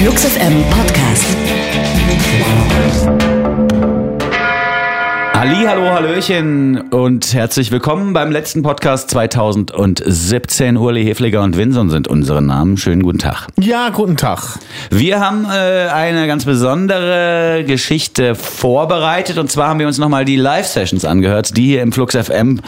Flux FM Podcast. Ali, hallo, hallöchen und herzlich willkommen beim letzten Podcast 2017. Urli Hefliger und Winson sind unsere Namen. Schönen guten Tag. Ja, guten Tag. Wir haben äh, eine ganz besondere Geschichte vorbereitet und zwar haben wir uns nochmal die Live-Sessions angehört, die hier im Flux FM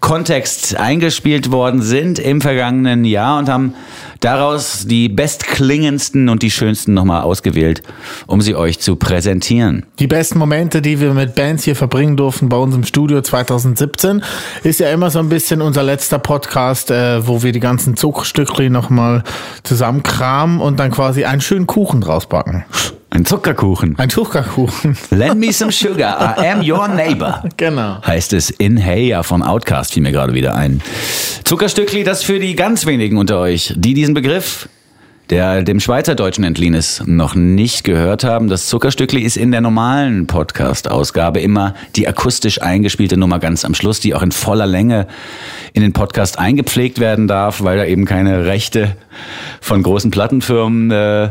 Kontext eingespielt worden sind im vergangenen Jahr und haben daraus die bestklingendsten und die schönsten nochmal ausgewählt, um sie euch zu präsentieren. Die besten Momente, die wir mit Bands hier verbringen durften bei uns im Studio 2017, ist ja immer so ein bisschen unser letzter Podcast, äh, wo wir die ganzen Zuckerstückchen nochmal zusammenkramen und dann quasi einen schönen Kuchen draus backen. Ein Zuckerkuchen. Ein Zuckerkuchen. Lend me some sugar, I am your neighbor. Genau. Heißt es in Hey ja von Outcast, fiel mir gerade wieder ein. Zuckerstückli, das für die ganz wenigen unter euch, die diesen Begriff der dem Schweizerdeutschen entliehen ist, noch nicht gehört haben. Das Zuckerstückli ist in der normalen Podcast-Ausgabe immer die akustisch eingespielte Nummer ganz am Schluss, die auch in voller Länge in den Podcast eingepflegt werden darf, weil da eben keine Rechte von großen Plattenfirmen äh,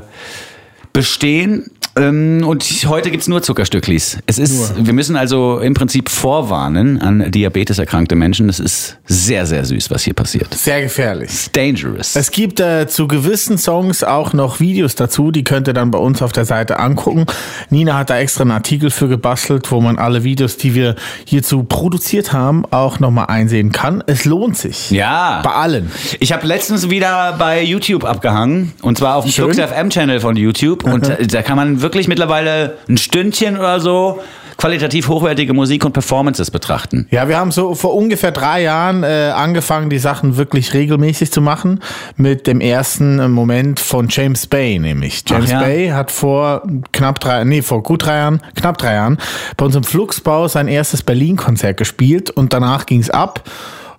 bestehen. Ähm, und heute gibt's nur Zuckerstücklis. Es ist, wir müssen also im Prinzip vorwarnen an Diabetes erkrankte Menschen. Es ist sehr, sehr süß, was hier passiert. Sehr gefährlich. It's dangerous. Es gibt äh, zu gewissen Songs auch noch Videos dazu, die könnt ihr dann bei uns auf der Seite angucken. Nina hat da extra einen Artikel für gebastelt, wo man alle Videos, die wir hierzu produziert haben, auch nochmal einsehen kann. Es lohnt sich. ja. Bei allen. Ich habe letztens wieder bei YouTube abgehangen und zwar auf dem Schön. FM Channel von YouTube und äh, da kann man wirklich mittlerweile ein Stündchen oder so qualitativ hochwertige Musik und Performances betrachten. Ja, wir haben so vor ungefähr drei Jahren äh, angefangen, die Sachen wirklich regelmäßig zu machen. Mit dem ersten äh, Moment von James Bay, nämlich. James ja. Bay hat vor knapp drei, nee, vor gut drei Jahren, knapp drei Jahren bei uns im Fluxbau sein erstes Berlin-Konzert gespielt und danach ging's ab.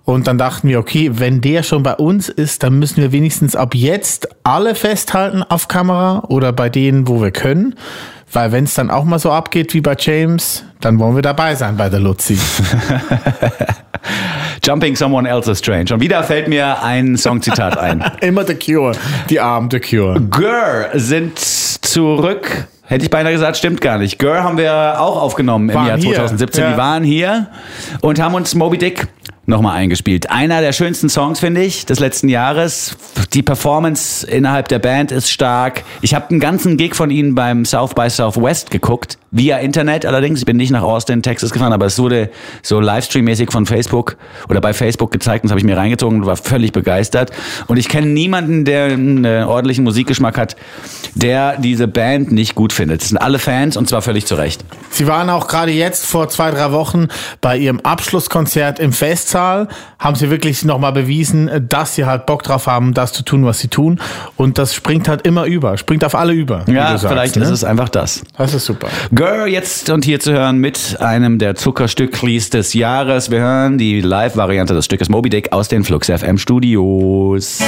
Und dann dachten wir, okay, wenn der schon bei uns ist, dann müssen wir wenigstens ab jetzt alle festhalten auf Kamera oder bei denen, wo wir können. Weil wenn es dann auch mal so abgeht wie bei James, dann wollen wir dabei sein bei der Luzi. Jumping Someone Else's Train. Schon wieder fällt mir ein Songzitat ein. Immer The Cure, die armen The Cure. Gör sind zurück. Hätte ich beinahe gesagt, stimmt gar nicht. Gör haben wir auch aufgenommen im Waren Jahr hier, 2017. ja. Die waren hier und haben uns Moby Dick nochmal eingespielt. Einer der schönsten Songs, finde ich, des letzten Jahres. Die Performance innerhalb der Band ist stark. Ich habe einen ganzen Gig von ihnen beim South by Southwest geguckt. Via Internet allerdings. Ich bin nicht nach Austin, Texas gefahren, aber es wurde so Livestream-mäßig von Facebook oder bei Facebook gezeigt und das habe ich mir reingezogen und war völlig begeistert. Und ich kenne niemanden, der einen äh, ordentlichen Musikgeschmack hat, der diese Band nicht gut findet. Das sind alle Fans und zwar völlig zu Recht. Sie waren auch gerade jetzt vor zwei, drei Wochen bei ihrem Abschlusskonzert im Festsaal, haben sie wirklich nochmal bewiesen, dass sie halt Bock drauf haben, das zu tun, was sie tun. Und das springt halt immer über, springt auf alle über. Ja, sagst, vielleicht ne? ist es einfach das. Das ist super. Girl jetzt und hier zu hören mit einem der Zuckerstücklis des Jahres. Wir hören die Live-Variante des Stückes Moby Dick aus den Flux FM Studios.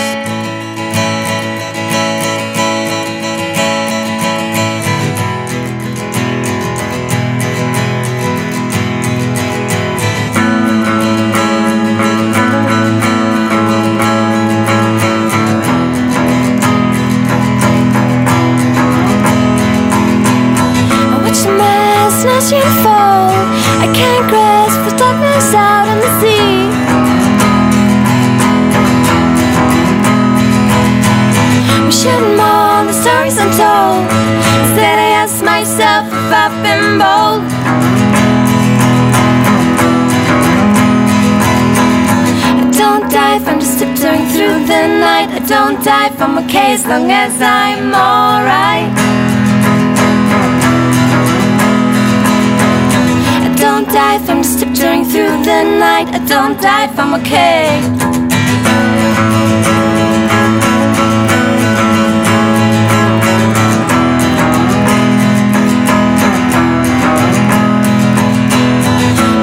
I don't die if I'm okay.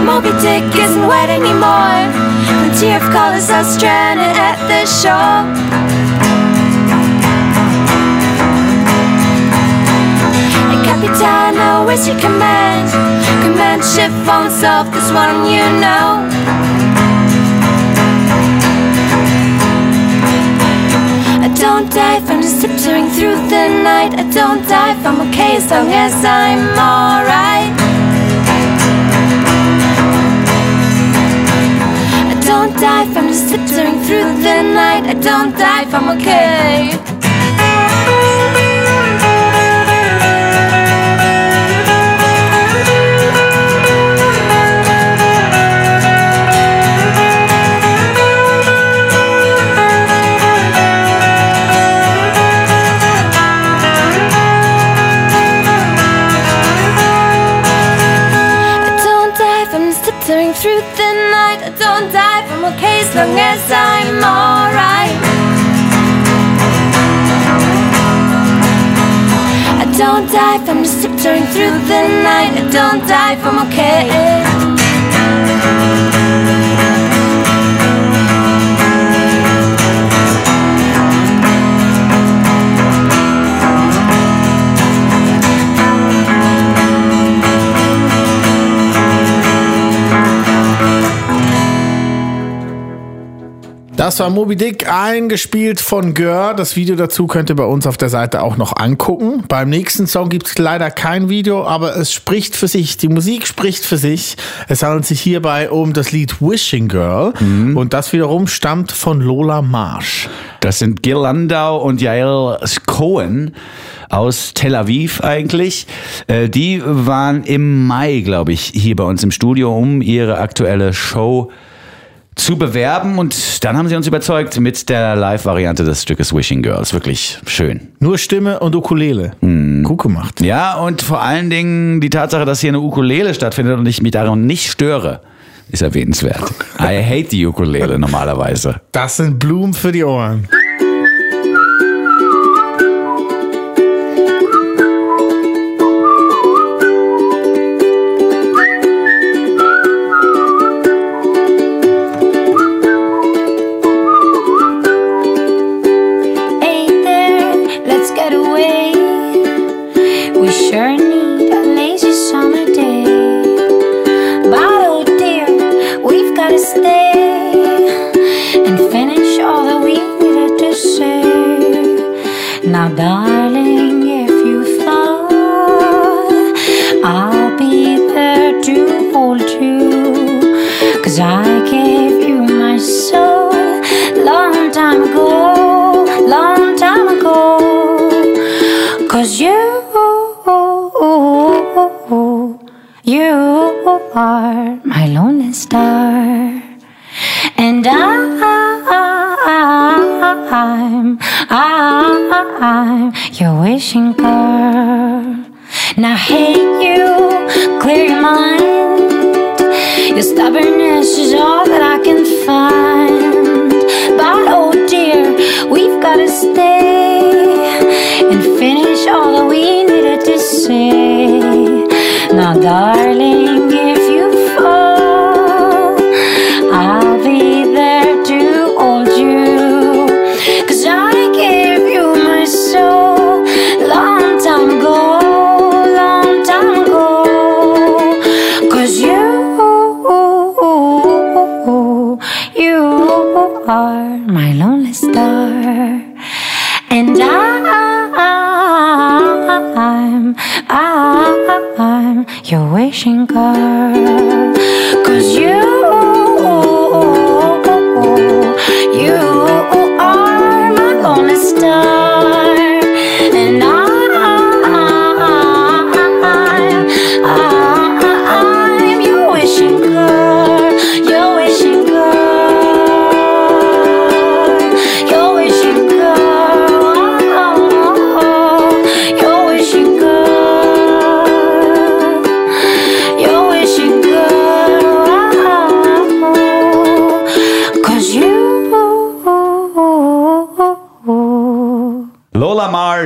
Moby Dick isn't wet anymore. Plenty of colors are stranded at the shore. Hey, Capitano, where's your command? Command ship phones off, this one you know. Don't don't die from just tiptoeing through the night. I don't die I'm okay as long as I'm alright. I don't die from just tiptoeing through the night. I don't die I'm okay. Long as I'm alright. I don't die I'm just tiptoeing through the night. I don't die I'm okay. Das war Moby Dick, eingespielt von Gör. Das Video dazu könnt ihr bei uns auf der Seite auch noch angucken. Beim nächsten Song gibt es leider kein Video, aber es spricht für sich. Die Musik spricht für sich. Es handelt sich hierbei um das Lied Wishing Girl. Und das wiederum stammt von Lola Marsh. Das sind Gil Landau und Yael Cohen aus Tel Aviv eigentlich. Äh, Die waren im Mai, glaube ich, hier bei uns im Studio, um ihre aktuelle Show zu bewerben und dann haben sie uns überzeugt mit der Live-Variante des Stückes Wishing Girls. Wirklich schön. Nur Stimme und Ukulele. Gut gemacht. Ja, und vor allen Dingen die Tatsache, dass hier eine Ukulele stattfindet und ich mich daran nicht störe, ist erwähnenswert. I hate die Ukulele normalerweise. Das sind Blumen für die Ohren. Your stubbornness is all that I can find.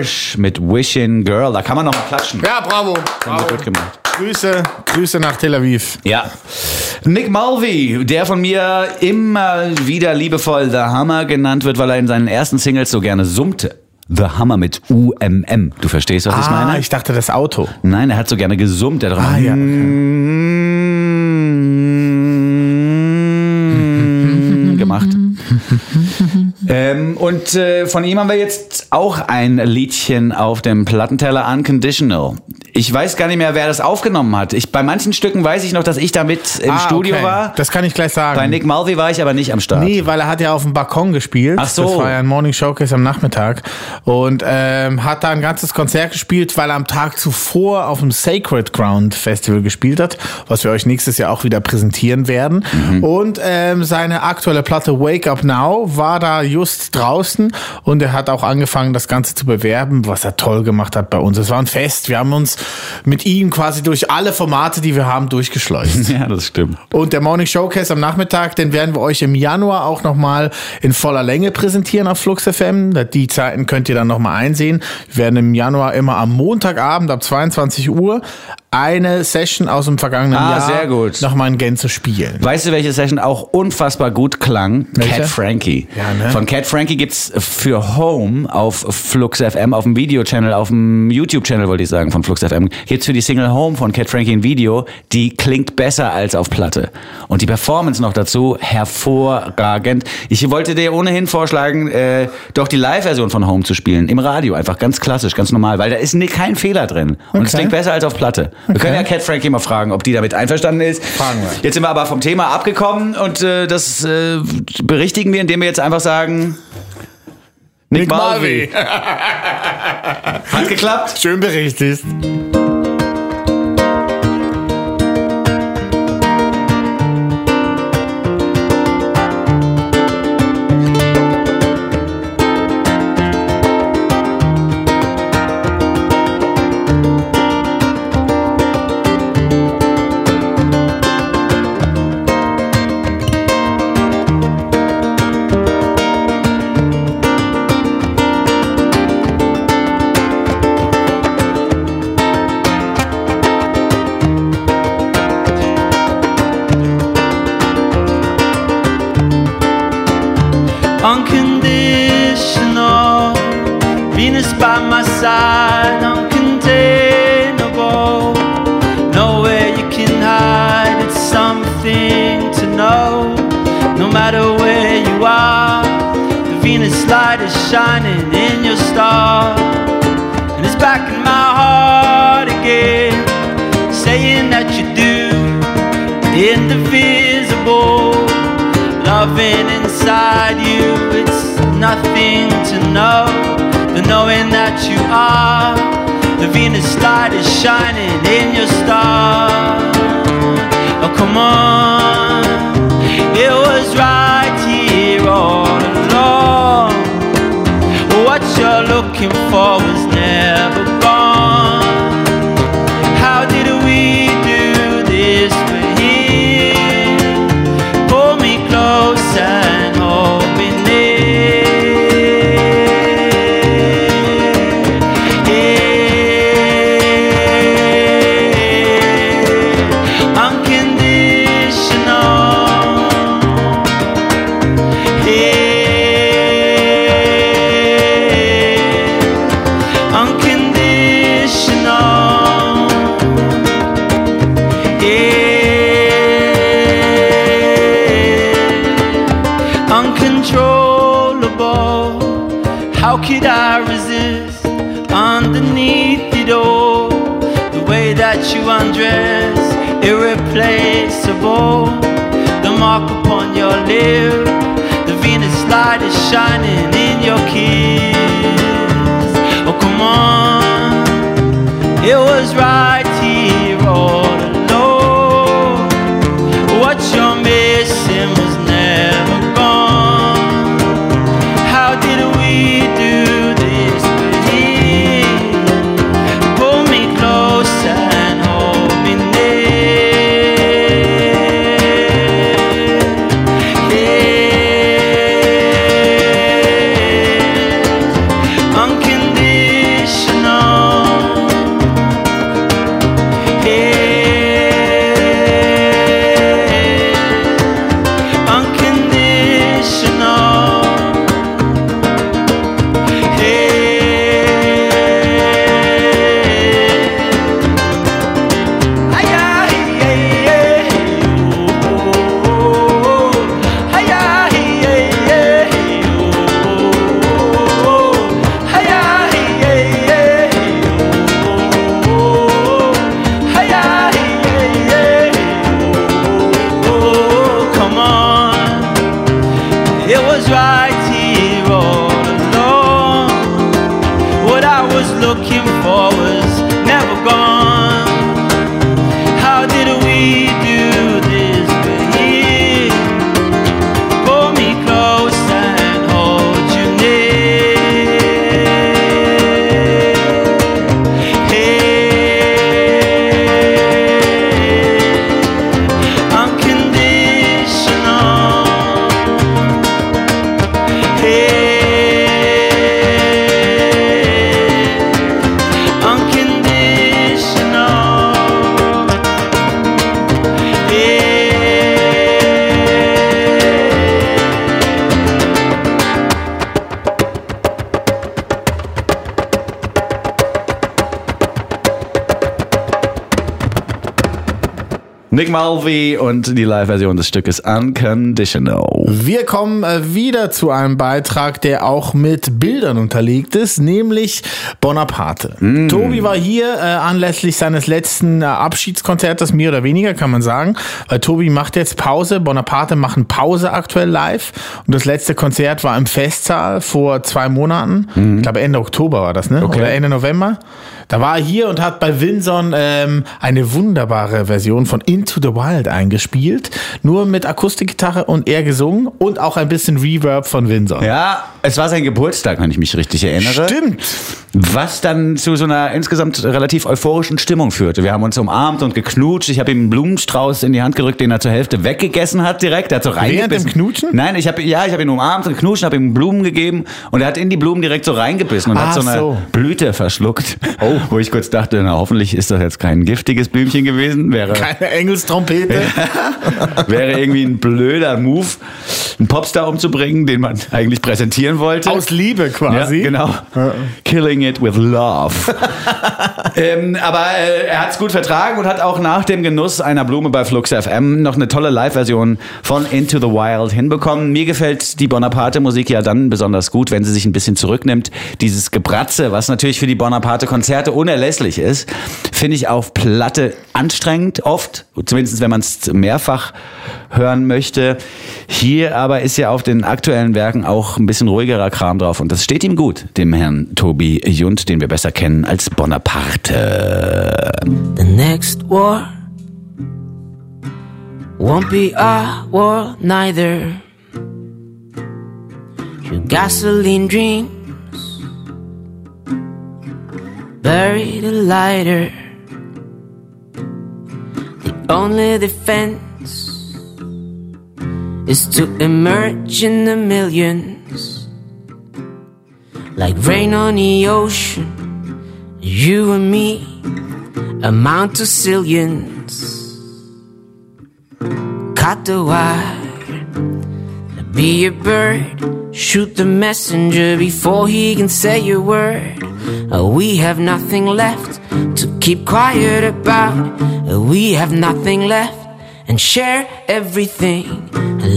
Marsh mit Wishing Girl. Da kann man noch mal klatschen. Ja, bravo. Haben sie gut gemacht. Grüße, Grüße nach Tel Aviv. Ja. Nick Mulvey, der von mir immer wieder liebevoll The Hammer genannt wird, weil er in seinen ersten Singles so gerne summte. The Hammer mit UMM. Du verstehst, was ich Ah, meine? ich dachte das Auto. Nein, er hat so gerne gesummt. Er Ah, ja, gemacht. Ähm, und äh, von ihm haben wir jetzt auch ein Liedchen auf dem Plattenteller Unconditional. Ich weiß gar nicht mehr, wer das aufgenommen hat. Ich, bei manchen Stücken weiß ich noch, dass ich damit im Ah, Studio okay. war. Das kann ich gleich sagen. Bei Nick Mulvey war ich aber nicht am Start. Nee, weil er hat ja auf dem Balkon gespielt. Ach so. Das war ja ein Morning Showcase am Nachmittag. Und ähm, hat da ein ganzes Konzert gespielt, weil er am Tag zuvor auf dem Sacred Ground Festival gespielt hat, was wir euch nächstes Jahr auch wieder präsentieren werden. Mhm. Und ähm, seine aktuelle Platte Wake Up Now war da just draußen und er hat auch angefangen, das Ganze zu bewerben, was er toll gemacht hat bei uns. Es war ein Fest. Wir haben uns mit ihm quasi durch alle Formate, die wir haben, durchgeschleust. Ja, das stimmt. Und der Morning Showcase am Nachmittag, den werden wir euch im Januar auch nochmal in voller Länge präsentieren auf Flux FM. Die Zeiten könnt ihr dann nochmal einsehen. Wir werden im Januar immer am Montagabend ab 22 Uhr eine Session aus dem vergangenen Ah, Jahr sehr gut. nochmal in Gänze spielen. Weißt du, welche Session auch unfassbar gut klang? Welche? Cat Frankie. Ja, ne? Von Cat Frankie gibt's für Home auf Flux FM, auf dem Video-Channel, auf dem YouTube-Channel, wollte ich sagen, von Flux FM, gibt's für die Single Home von Cat Frankie ein Video, die klingt besser als auf Platte. Und die Performance noch dazu, hervorragend. Ich wollte dir ohnehin vorschlagen, äh, doch die Live-Version von Home zu spielen, im Radio, einfach ganz klassisch, ganz normal, weil da ist ni- kein Fehler drin. Und es Okay. klingt besser als auf Platte. Wir können ja Cat Frankie mal fragen, ob die damit einverstanden ist. Fragen wir. Jetzt sind wir aber vom Thema abgekommen und äh, das äh, berichtigen wir, indem wir jetzt einfach sagen. Nick, Mulvey. Hat geklappt? Schön berichtigt. Venus light is shining in your star. Oh, come on, it was right here all along. What you're looking for was your the Venus light is shining in your kiss. Oh, come on. It was right was right. Nick Mulvey und die Live-Version des Stückes Unconditional. Wir kommen äh, wieder zu einem Beitrag, der auch mit Bildern unterlegt ist, nämlich Bonaparte. Mm. Tobi war hier äh, anlässlich seines letzten äh, Abschiedskonzertes, mehr oder weniger kann man sagen, weil Tobi macht jetzt Pause, Bonaparte machen Pause aktuell live und das letzte Konzert war im Festsaal vor zwei Monaten, ich glaube Ende Oktober war das, ne? Mm. Okay. Oder Ende November. Da war er hier und hat bei Winson ähm, eine wunderbare Version von Into the Wild eingespielt. Nur mit Akustikgitarre und er gesungen und auch ein bisschen Reverb von Winson. Ja, es war sein Geburtstag, wenn ich mich richtig erinnere. Stimmt. Was dann zu so einer insgesamt relativ euphorischen Stimmung führte. Wir haben uns umarmt und geknutscht. Ich habe ihm einen Blumenstrauß in die Hand gerückt, den er zur Hälfte weggegessen hat direkt. Er hat so reingebissen. dem Knutschen? Nein, ich habe ja, ich habe ihn umarmt und geknutscht, habe ihm Blumen gegeben und er hat in die Blumen direkt so reingebissen und Ah, hat so eine so. Blüte verschluckt. Oh. Wo ich kurz dachte, na hoffentlich ist das jetzt kein giftiges Blümchen gewesen. Wäre Keine Engelstrompete. wäre irgendwie ein blöder Move, einen Popstar umzubringen, den man eigentlich präsentieren wollte. Aus Liebe Ja, quasi. genau. Killing it with love. ähm, aber äh, er hat es gut vertragen und hat auch nach dem Genuss einer Blume bei Flux FM noch eine tolle Live-Version von Into the Wild hinbekommen. Mir gefällt die Bonaparte-Musik ja dann besonders gut, wenn sie sich ein bisschen zurücknimmt. Dieses Gebratze, was natürlich für die Bonaparte-Konzerte unerlässlich ist, finde ich auf Platte anstrengend oft, zumindest wenn man es mehrfach hören möchte. Hier aber ist ja auf den aktuellen Werken auch ein bisschen ruhigerer Kram drauf und das steht ihm gut, dem Herrn Tobi Jund, den wir besser kennen als Bonaparte. The next war won't be our war neither. Your gasoline dreams buried a lighter. The only defense is to emerge in the millions like rain on the ocean. You and me amount to zillions. Cut the wire, be a bird, shoot the messenger before he can say a word. Uh, We have nothing left to keep quiet about. Uh, We have nothing left and share everything.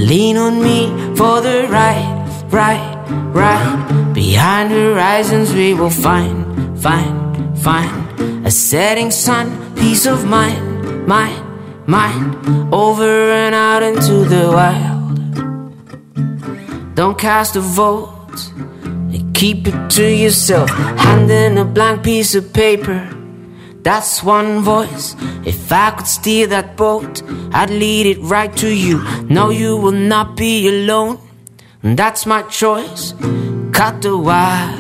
Lean on me for the right, right, right. Behind horizons we will find, find, find a setting sun, peace of mind, mind, mind. Over and out into the wild. Don't cast a vote. And keep it to yourself. Hand in a blank piece of paper. That's one voice. If I could steer that boat, I'd lead it right to you. No, you will not be alone. And that's my choice. Cut the wire.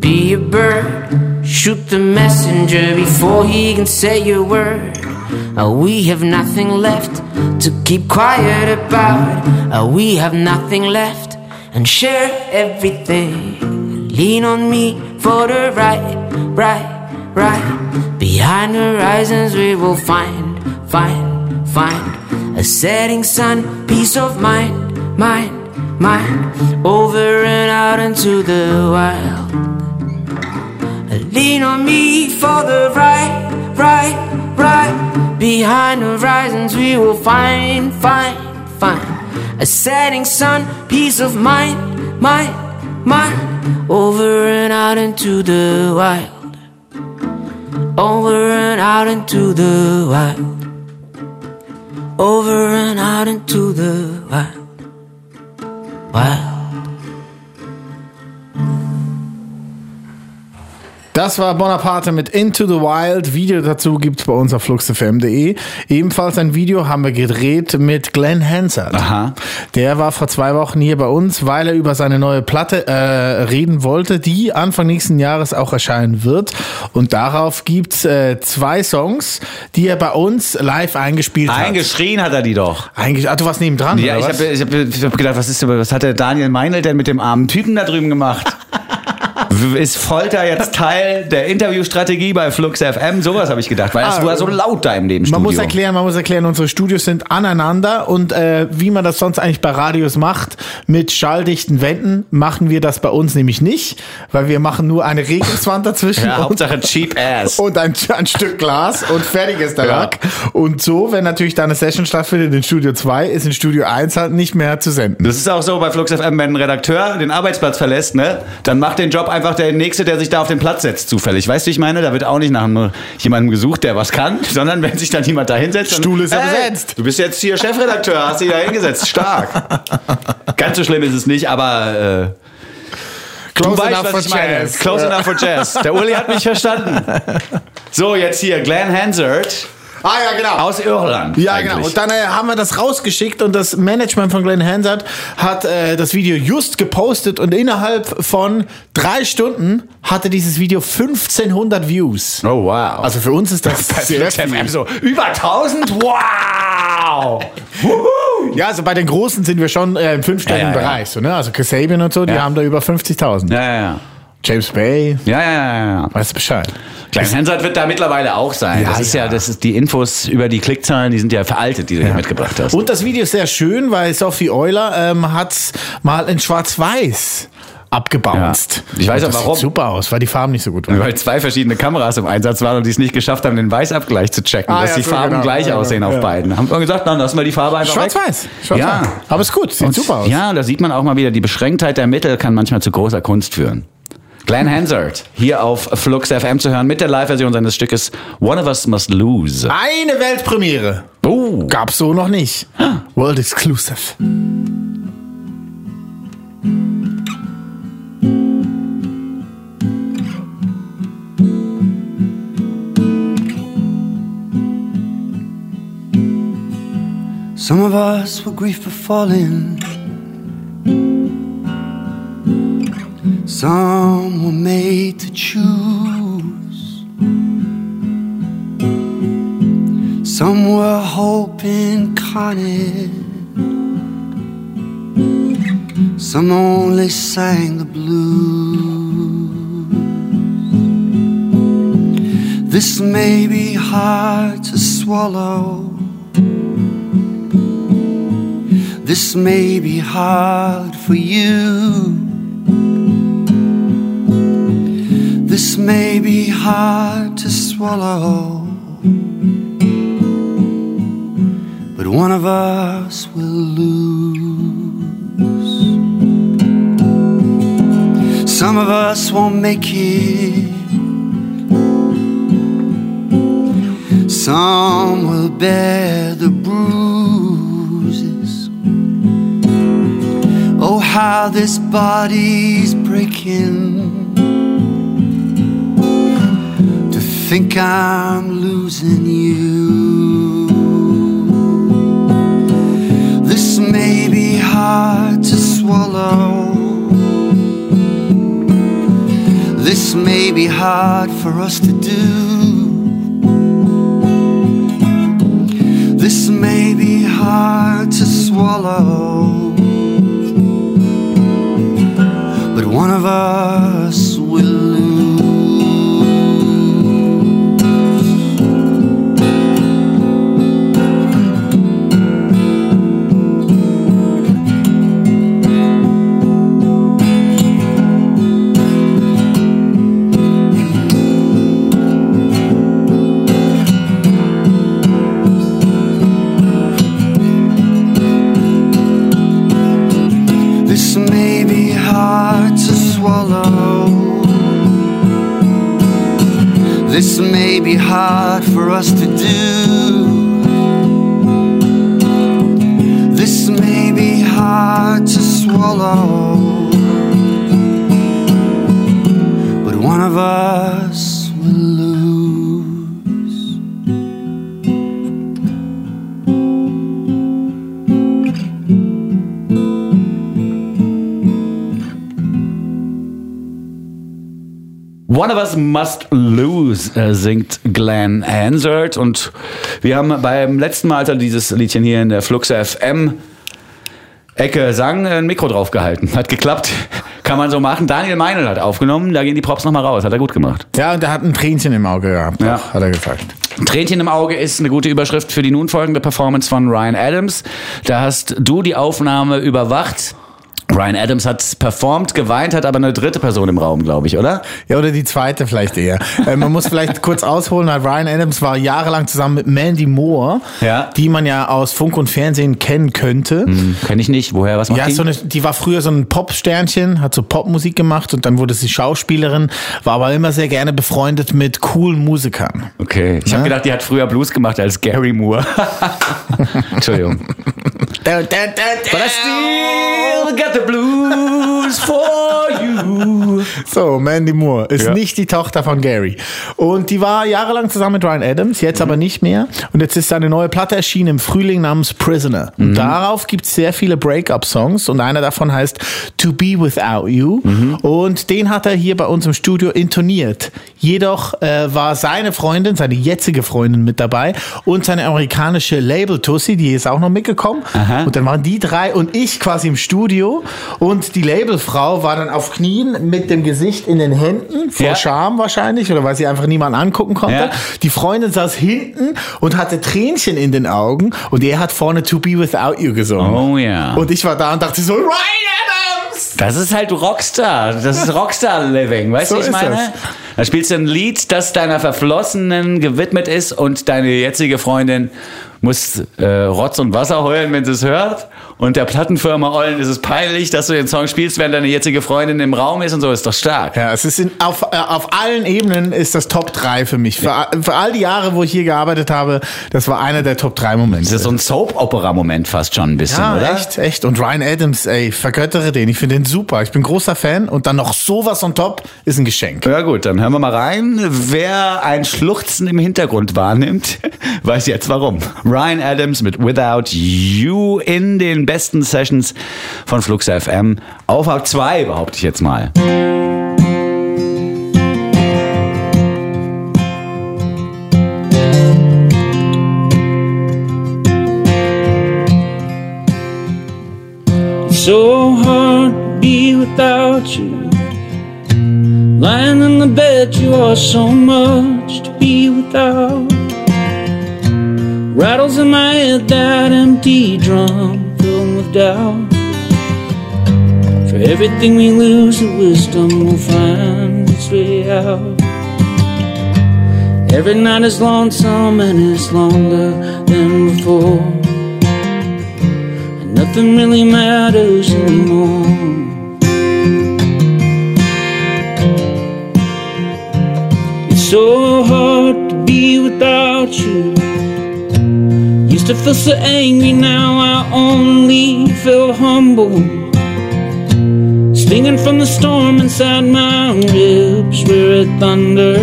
Be a bird. Shoot the messenger before he can say a word. Uh, we have nothing left to keep quiet about. Uh, we have nothing left and share everything. Lean on me for the right, right, right. Behind horizons we will find, find, find a setting sun, peace of mind, mind, mind. Over and out into the wild. Lean on me for the right, right. Behind the horizons we will find, find, find a setting sun, peace of mind, mind, mind. Over and out into the wild. Over and out into the wild. Over and out into the wild. Wild. Das war Bonaparte mit Into the Wild. Video dazu gibt's bei uns auf fluxfm.de. Ebenfalls ein Video haben wir gedreht mit Glenn Hansard. Aha. Der war vor zwei Wochen hier bei uns, weil er über seine neue Platte äh, reden wollte, die Anfang nächsten Jahres auch erscheinen wird. Und darauf gibt's äh, zwei Songs, die er bei uns live eingespielt hat. Eingeschrien hat er die doch. Eingesch ah, du warst nebendran, Ja, ich habe hab, hab gedacht, was ist was hat der Daniel Meinl denn mit dem armen Typen da drüben gemacht? Ist Folter jetzt Teil der Interviewstrategie bei Flux FM? Sowas habe ich gedacht, weil es Ah, war so laut da im Nebenstudio. Man muss erklären, man muss erklären, unsere Studios sind aneinander und äh, wie man das sonst eigentlich bei Radios macht, mit schalldichten Wänden, machen wir das bei uns nämlich nicht, weil wir machen nur eine Regungswand dazwischen Ja, und, Hauptsache Cheap Ass. und ein, ein Stück Glas und fertig ist der Ja. Lack. Und so, wenn natürlich da eine Session stattfindet in Studio 2, ist in Studio 1 halt nicht mehr zu senden. Das ist auch so bei Flux FM, wenn ein Redakteur den Arbeitsplatz verlässt, ne, dann macht den Job einfach der Nächste, der sich da auf den Platz setzt, zufällig. Weißt du, ich meine? Da wird auch nicht nach jemandem gesucht, der was kann, sondern wenn sich dann jemand da hinsetzt. Stuhl ist ja Hey, besetzt. Du bist jetzt hier Chefredakteur, hast dich da hingesetzt. Stark. Ganz so schlimm ist es nicht, aber äh, Close weißt, enough for jazz. Close enough for Jazz. Der Uli hat mich verstanden. So, jetzt hier Glenn Hansard Ah ja, genau. aus Irland. Ja, eigentlich. genau. Und dann äh, haben wir das rausgeschickt und das Management von Glenn Hansard hat äh, das Video just gepostet und innerhalb von drei Stunden hatte dieses Video 1500 Views. Oh, wow. Also für uns ist das sehr Flux FM so über 1000? Wow! Ja, also bei den Großen sind wir schon äh, im fünfstelligen Ja, ja, ja. Bereich. So, ne? Also Kasabian und so, die Ja. haben da über 50.000. Ja, ja, ja. James Bay, Ja, ja, ja, ja. weißt du Bescheid. Klein Hansard wird da mittlerweile auch sein. Ja, das ist ja. ja. das ist die Infos über die Klickzahlen, die sind ja veraltet, die du hier mitgebracht hast. Und das Video ist sehr schön, weil Sophie Euler ähm, hat's mal in Schwarz-Weiß abgebounced. Ja. Ich weiß Und auch warum. Sieht super aus, weil die Farben nicht so gut waren. Weil zwei verschiedene Kameras im Einsatz waren und die es nicht geschafft haben, den Weißabgleich zu checken, Ah, dass ja, die so Farben genau. gleich Ja, aussehen ja, auf ja. beiden. Haben wir gesagt, dann lassen wir die Farbe einfach. Schwarz-Weiß. Schwarz Ja. Aber ist gut, sieht Und- super aus. Ja, da sieht man auch mal wieder, die Beschränktheit der Mittel kann manchmal zu großer Kunst führen. Glenn Hansard, hier auf Flux FM zu hören mit der Live-Version seines Stückes One of Us Must Lose. Eine Weltpremiere. Oh, Gab's so noch nicht. World Exclusive. Some of us were grief for falling. Some were made to choose. Some were hope incarnate. Some only sang the blues. This may be hard to swallow. This may be hard for you. This may be hard to swallow. But one of us will lose. Some of us won't make it. Some will bear the bruises. Oh, how this body's breaking. Think I'm losing you. This may be hard to swallow. This may be hard for us to do. This may be hard to swallow, but one of us hard for us to do. This may be hard to swallow. But one of us will lose. One of Us Must Lose äh, singt Glenn Hansard und wir haben beim letzten Mal, als er dieses Liedchen hier in der Flux FM Ecke sang, ein Mikro draufgehalten. Hat geklappt. Kann man so machen. Daniel Meinl hat aufgenommen, da gehen die Props nochmal raus. Hat er gut gemacht. Ja, und er hat ein Tränchen im Auge gehabt, Ja. hat er gesagt. Tränchen im Auge ist eine gute Überschrift für die nun folgende Performance von Ryan Adams. Da hast du die Aufnahme überwacht. Ryan Adams hat performt, geweint, hat aber eine dritte Person im Raum, glaube ich, oder? Ja, oder die zweite vielleicht eher. äh, man muss vielleicht kurz ausholen, weil Ryan Adams war jahrelang zusammen mit Mandy Moore, Ja. die man ja aus Funk und Fernsehen kennen könnte. Hm, kenn ich nicht. Woher, was macht Ja, die? so eine, die war früher so ein Popsternchen, hat so Popmusik gemacht und dann wurde sie Schauspielerin, war aber immer sehr gerne befreundet mit coolen Musikern. okay. Ich habe gedacht, die hat früher Blues gemacht als Gary Moore. Entschuldigung. But I still got the blue. Blues for you. So, Mandy Moore ist Ja. nicht die Tochter von Gary. Und die war jahrelang zusammen mit Ryan Adams, jetzt aber nicht mehr. Und jetzt ist eine neue Platte erschienen im Frühling namens Prisoner. Und darauf gibt es sehr viele Break-up-Songs und einer davon heißt To Be Without You. Und den hat er hier bei uns im Studio intoniert. Jedoch äh, war seine Freundin, seine jetzige Freundin mit dabei und seine amerikanische Label-Tussi, die ist auch noch mitgekommen. Und dann waren die drei und ich quasi im Studio und die Labelfrau war dann auf Knien mit dem Gesicht in den Händen, vor Ja. Scham wahrscheinlich oder weil sie einfach niemanden angucken konnte. Ja. Die Freundin saß hinten und hatte Tränchen in den Augen und er hat vorne To Be Without You gesungen. Oh ja. Und ich war da und dachte so, Ryan Adams! Das ist halt Rockstar. Das ist Rockstar-Living. Weißt du, So was ich meine? es. Da spielst du ein Lied, das deiner Verflossenen gewidmet ist und deine jetzige Freundin muss äh, Rotz und Wasser heulen, wenn sie es hört. Und der Plattenfirma Ollen ist es peinlich, dass du den Song spielst, während deine jetzige Freundin im Raum ist und so. Ist doch stark. Ja, es ist in, auf, äh, auf allen Ebenen ist das Top 3 für mich. Für, für all die Jahre, wo ich hier gearbeitet habe, das war einer der Top 3 Momente. Das ist so ein Soap-Opera-Moment fast schon ein bisschen, ja, oder? echt, echt. Und Ryan Adams, ey, vergöttere den. Ich finde den super. Ich bin großer Fan. Und dann noch sowas on top ist ein Geschenk. Ja gut, dann hören wir mal rein. Wer ein Schluchzen im Hintergrund wahrnimmt, weiß jetzt warum. Ryan Adams mit Without You in den besten Sessions von Flux FM. Auf Haupt 2 behaupte ich jetzt mal. so hard to be without you. Lying in the bed, you are so much to be without. Rattles in my head, that empty drum filled with doubt. For everything we lose, the wisdom will find its way out. Every night is lonesome and it's longer than before. And nothing really matters anymore. So hard to be without you. Used to feel so angry, now I only feel humble. Stinging from the storm inside my ribs where it thunders.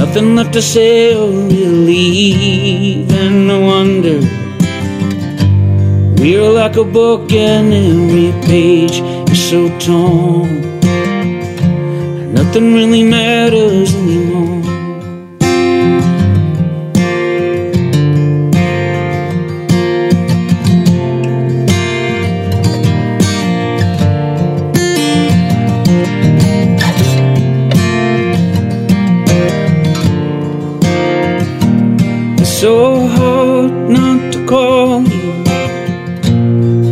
Nothing left to say or believe, and no wonder. We're like a book, and every page is so torn. Nothing really matters anymore. It's so hard not to call you.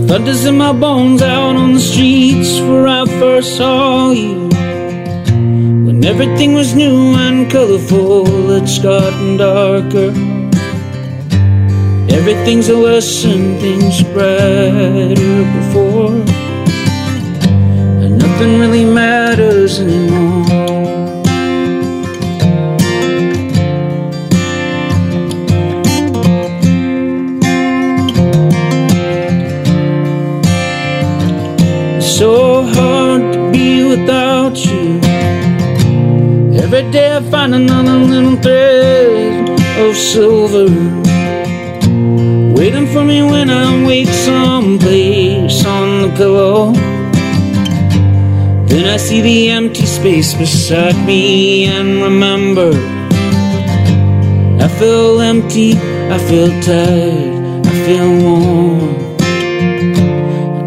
Thunders in my bones out on the streets where I first saw you. Everything was new and colorful, it's gotten darker. Everything's a lesson, things brighter before. And nothing really matters anymore. Every day I find another little thread of silver. Waiting for me when I wake someplace on the pillow. Then I see the empty space beside me and remember. I feel empty, I feel tired, I feel warm.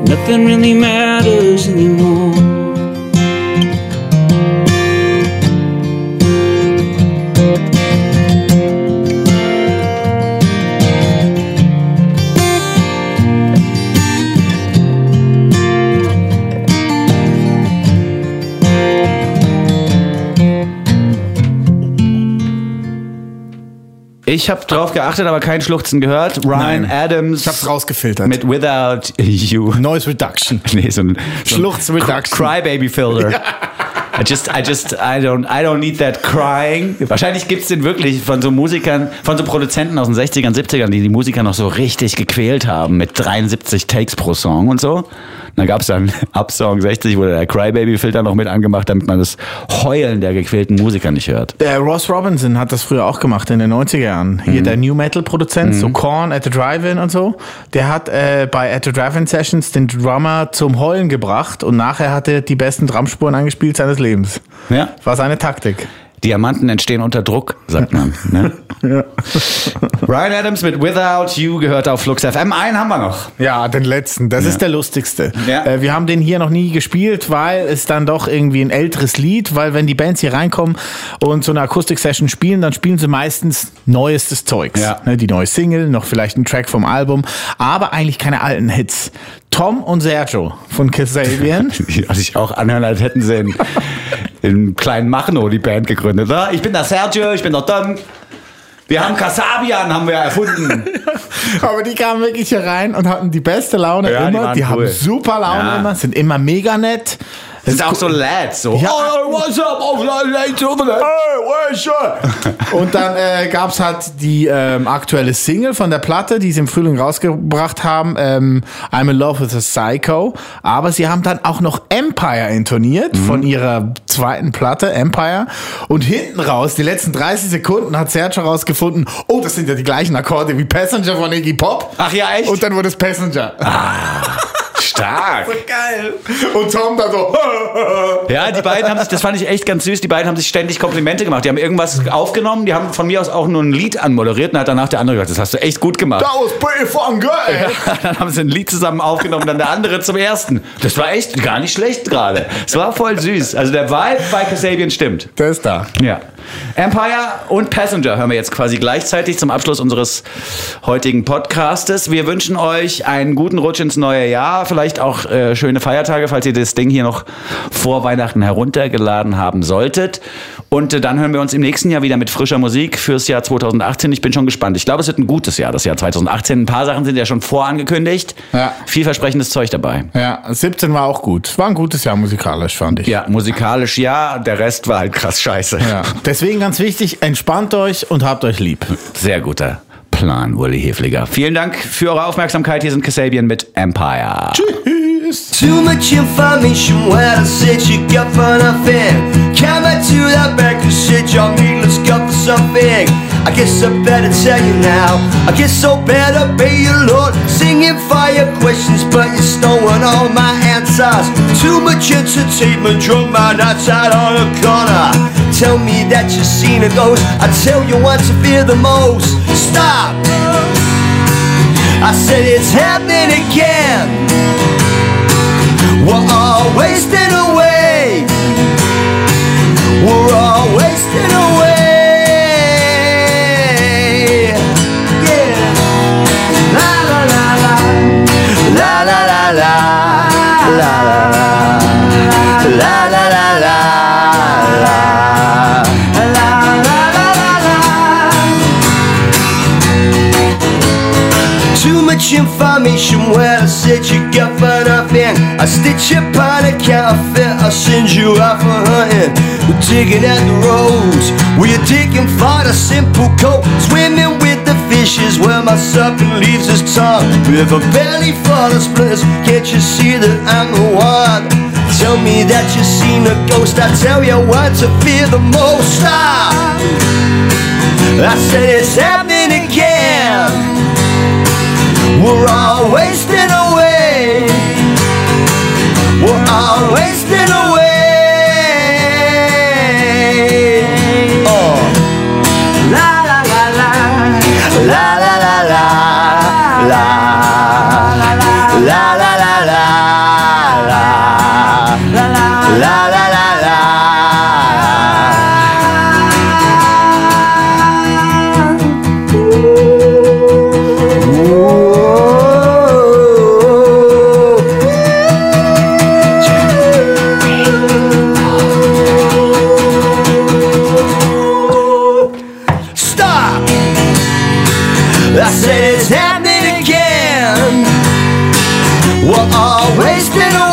nothing really matters anymore. Ich habe drauf geachtet, aber kein Schluchzen gehört. Ryan Nein. Adams Ich hab's rausgefiltert. mit Without You. Noise Reduction. Nee, so ein, so ein Schluchz Reduction. Crybaby Filter. I just, I just, I don't, I don't need that crying. Wahrscheinlich gibt's den wirklich von so Musikern, von so Produzenten aus den 60ern, 70ern, die die Musiker noch so richtig gequält haben mit 73 Takes pro Song und so. Und dann gab's dann ab Song 60 wurde der Crybaby Filter noch mit angemacht, damit man das Heulen der gequälten Musiker nicht hört. Der Ross Robinson hat das früher auch gemacht in den 90er Jahren. Hier Mhm. der New Metal Produzent, so Korn at the Drive-In und so. Der hat äh, bei at the Drive-In Sessions den Drummer zum Heulen gebracht und nachher hat er die besten Drumspuren eingespielt seines Lebens. Ja. War seine Taktik. Diamanten entstehen unter Druck, sagt man. Ne? Ryan Adams mit Without You gehört auf Flux FM. Einen haben wir noch. Ja, den letzten. Das ist der lustigste. Ja. Äh, wir haben den hier noch nie gespielt, weil es dann doch irgendwie ein älteres Lied, weil wenn die Bands hier reinkommen und so eine Akustik-Session spielen, dann spielen sie meistens neuestes Zeugs. Ja. Ne, die neue Single, noch vielleicht ein Track vom Album, aber eigentlich keine alten Hits. Tom und Sergio von Kasabian. Die sich auch anhören, als hätten sie in, in kleinen Machno die Band gegründet. Ja, ich bin der Sergio, ich bin der Tom. Wir haben Kasabian, haben wir erfunden. Aber die kamen wirklich hier rein und hatten die beste Laune Ja, die immer. Die, cool. haben super Laune Ja. immer, sind immer mega nett. Das sind auch so Lads, so. Ja. Oh, what's up? Oh, lads over there. Hey, where's your- Und dann äh, gab es halt die ähm, aktuelle Single von der Platte, die sie im Frühling rausgebracht haben, ähm, I'm in Love with a Psycho. Aber sie haben dann auch noch Empire intoniert von ihrer zweiten Platte, Empire. Und hinten raus, die letzten 30 Sekunden, hat Sergio rausgefunden, oh, das sind ja die gleichen Akkorde wie Passenger von Iggy Pop. Ach ja, echt? Und dann wurde es Passenger. Stark. Geil. Und Tom dann so, Ja, die beiden haben sich, das fand ich echt ganz süß, die beiden haben sich ständig Komplimente gemacht. Die haben irgendwas aufgenommen, die haben von mir aus auch nur ein Lied anmoderiert und hat danach der andere gesagt, das hast du echt gut gemacht. that was pretty fun, geil. dann haben sie ein Lied zusammen aufgenommen, dann der andere zum ersten. Das war echt gar nicht schlecht gerade. Es war voll süß. Also der Vibe bei Kasabian stimmt. Der ist da. Ja. Empire und Passenger hören wir jetzt quasi gleichzeitig zum Abschluss unseres heutigen Podcastes. Wir wünschen euch einen guten Rutsch ins neue Jahr, vielleicht auch äh, schöne Feiertage, falls ihr das Ding hier noch vor Weihnachten heruntergeladen haben solltet. Und äh, dann hören wir uns im nächsten Jahr wieder mit frischer Musik fürs Jahr 2018. Ich bin schon gespannt. Ich glaube, es wird ein gutes Jahr, das Jahr 2018. Ein paar Sachen sind ja schon vorangekündigt. Ja. Vielversprechendes Zeug dabei. Ja, 17 war auch gut. War ein gutes Jahr musikalisch, fand ich. Ja, musikalisch ja, der Rest war halt krass scheiße. Ja. Deswegen ganz wichtig, entspannt euch und habt euch lieb. Sehr guter Plan, Uli Hefliger. Vielen Dank für eure Aufmerksamkeit. Hier sind Kasabian mit Empire. Too much information, well, I said you got for nothing. Come back to that back and said your needless got for something. I guess I better tell you now. I guess I better be your lord. Singing fire questions, but you're stolen all my answers. Too much entertainment, drunk man outside on a corner. Tell me that you've seen a ghost. I tell you what to fear the most. Stop! I said it's happening again. We're all wasting away. We're all wasting away. Much information, well, I said you got for nothing. I stitch upon a counterfeit, I'll send you out for hunting. We're digging at the roads, we're digging for the simple coat. Swimming with the fishes, where my serpent leaves his tongue. With a belly full of splinters, can't you see that I'm the one? Tell me that you've seen a ghost, I tell you what to fear the most. Stop! I said it's happening again. We're all wasting away. We're all wasting away. I said it's happening again. We're all wasting away.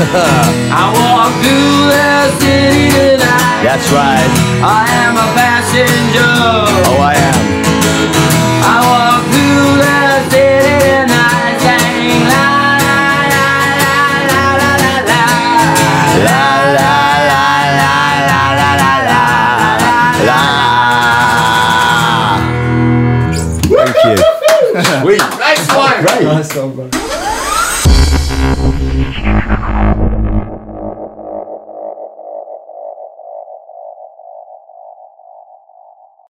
I walk through the city tonight. that's right. I am a passenger. Oh I am. I walk through the city tonight, saying la la la la la la la la. La la la la la la la la la. Thank you. Sweet. Nice one. Right.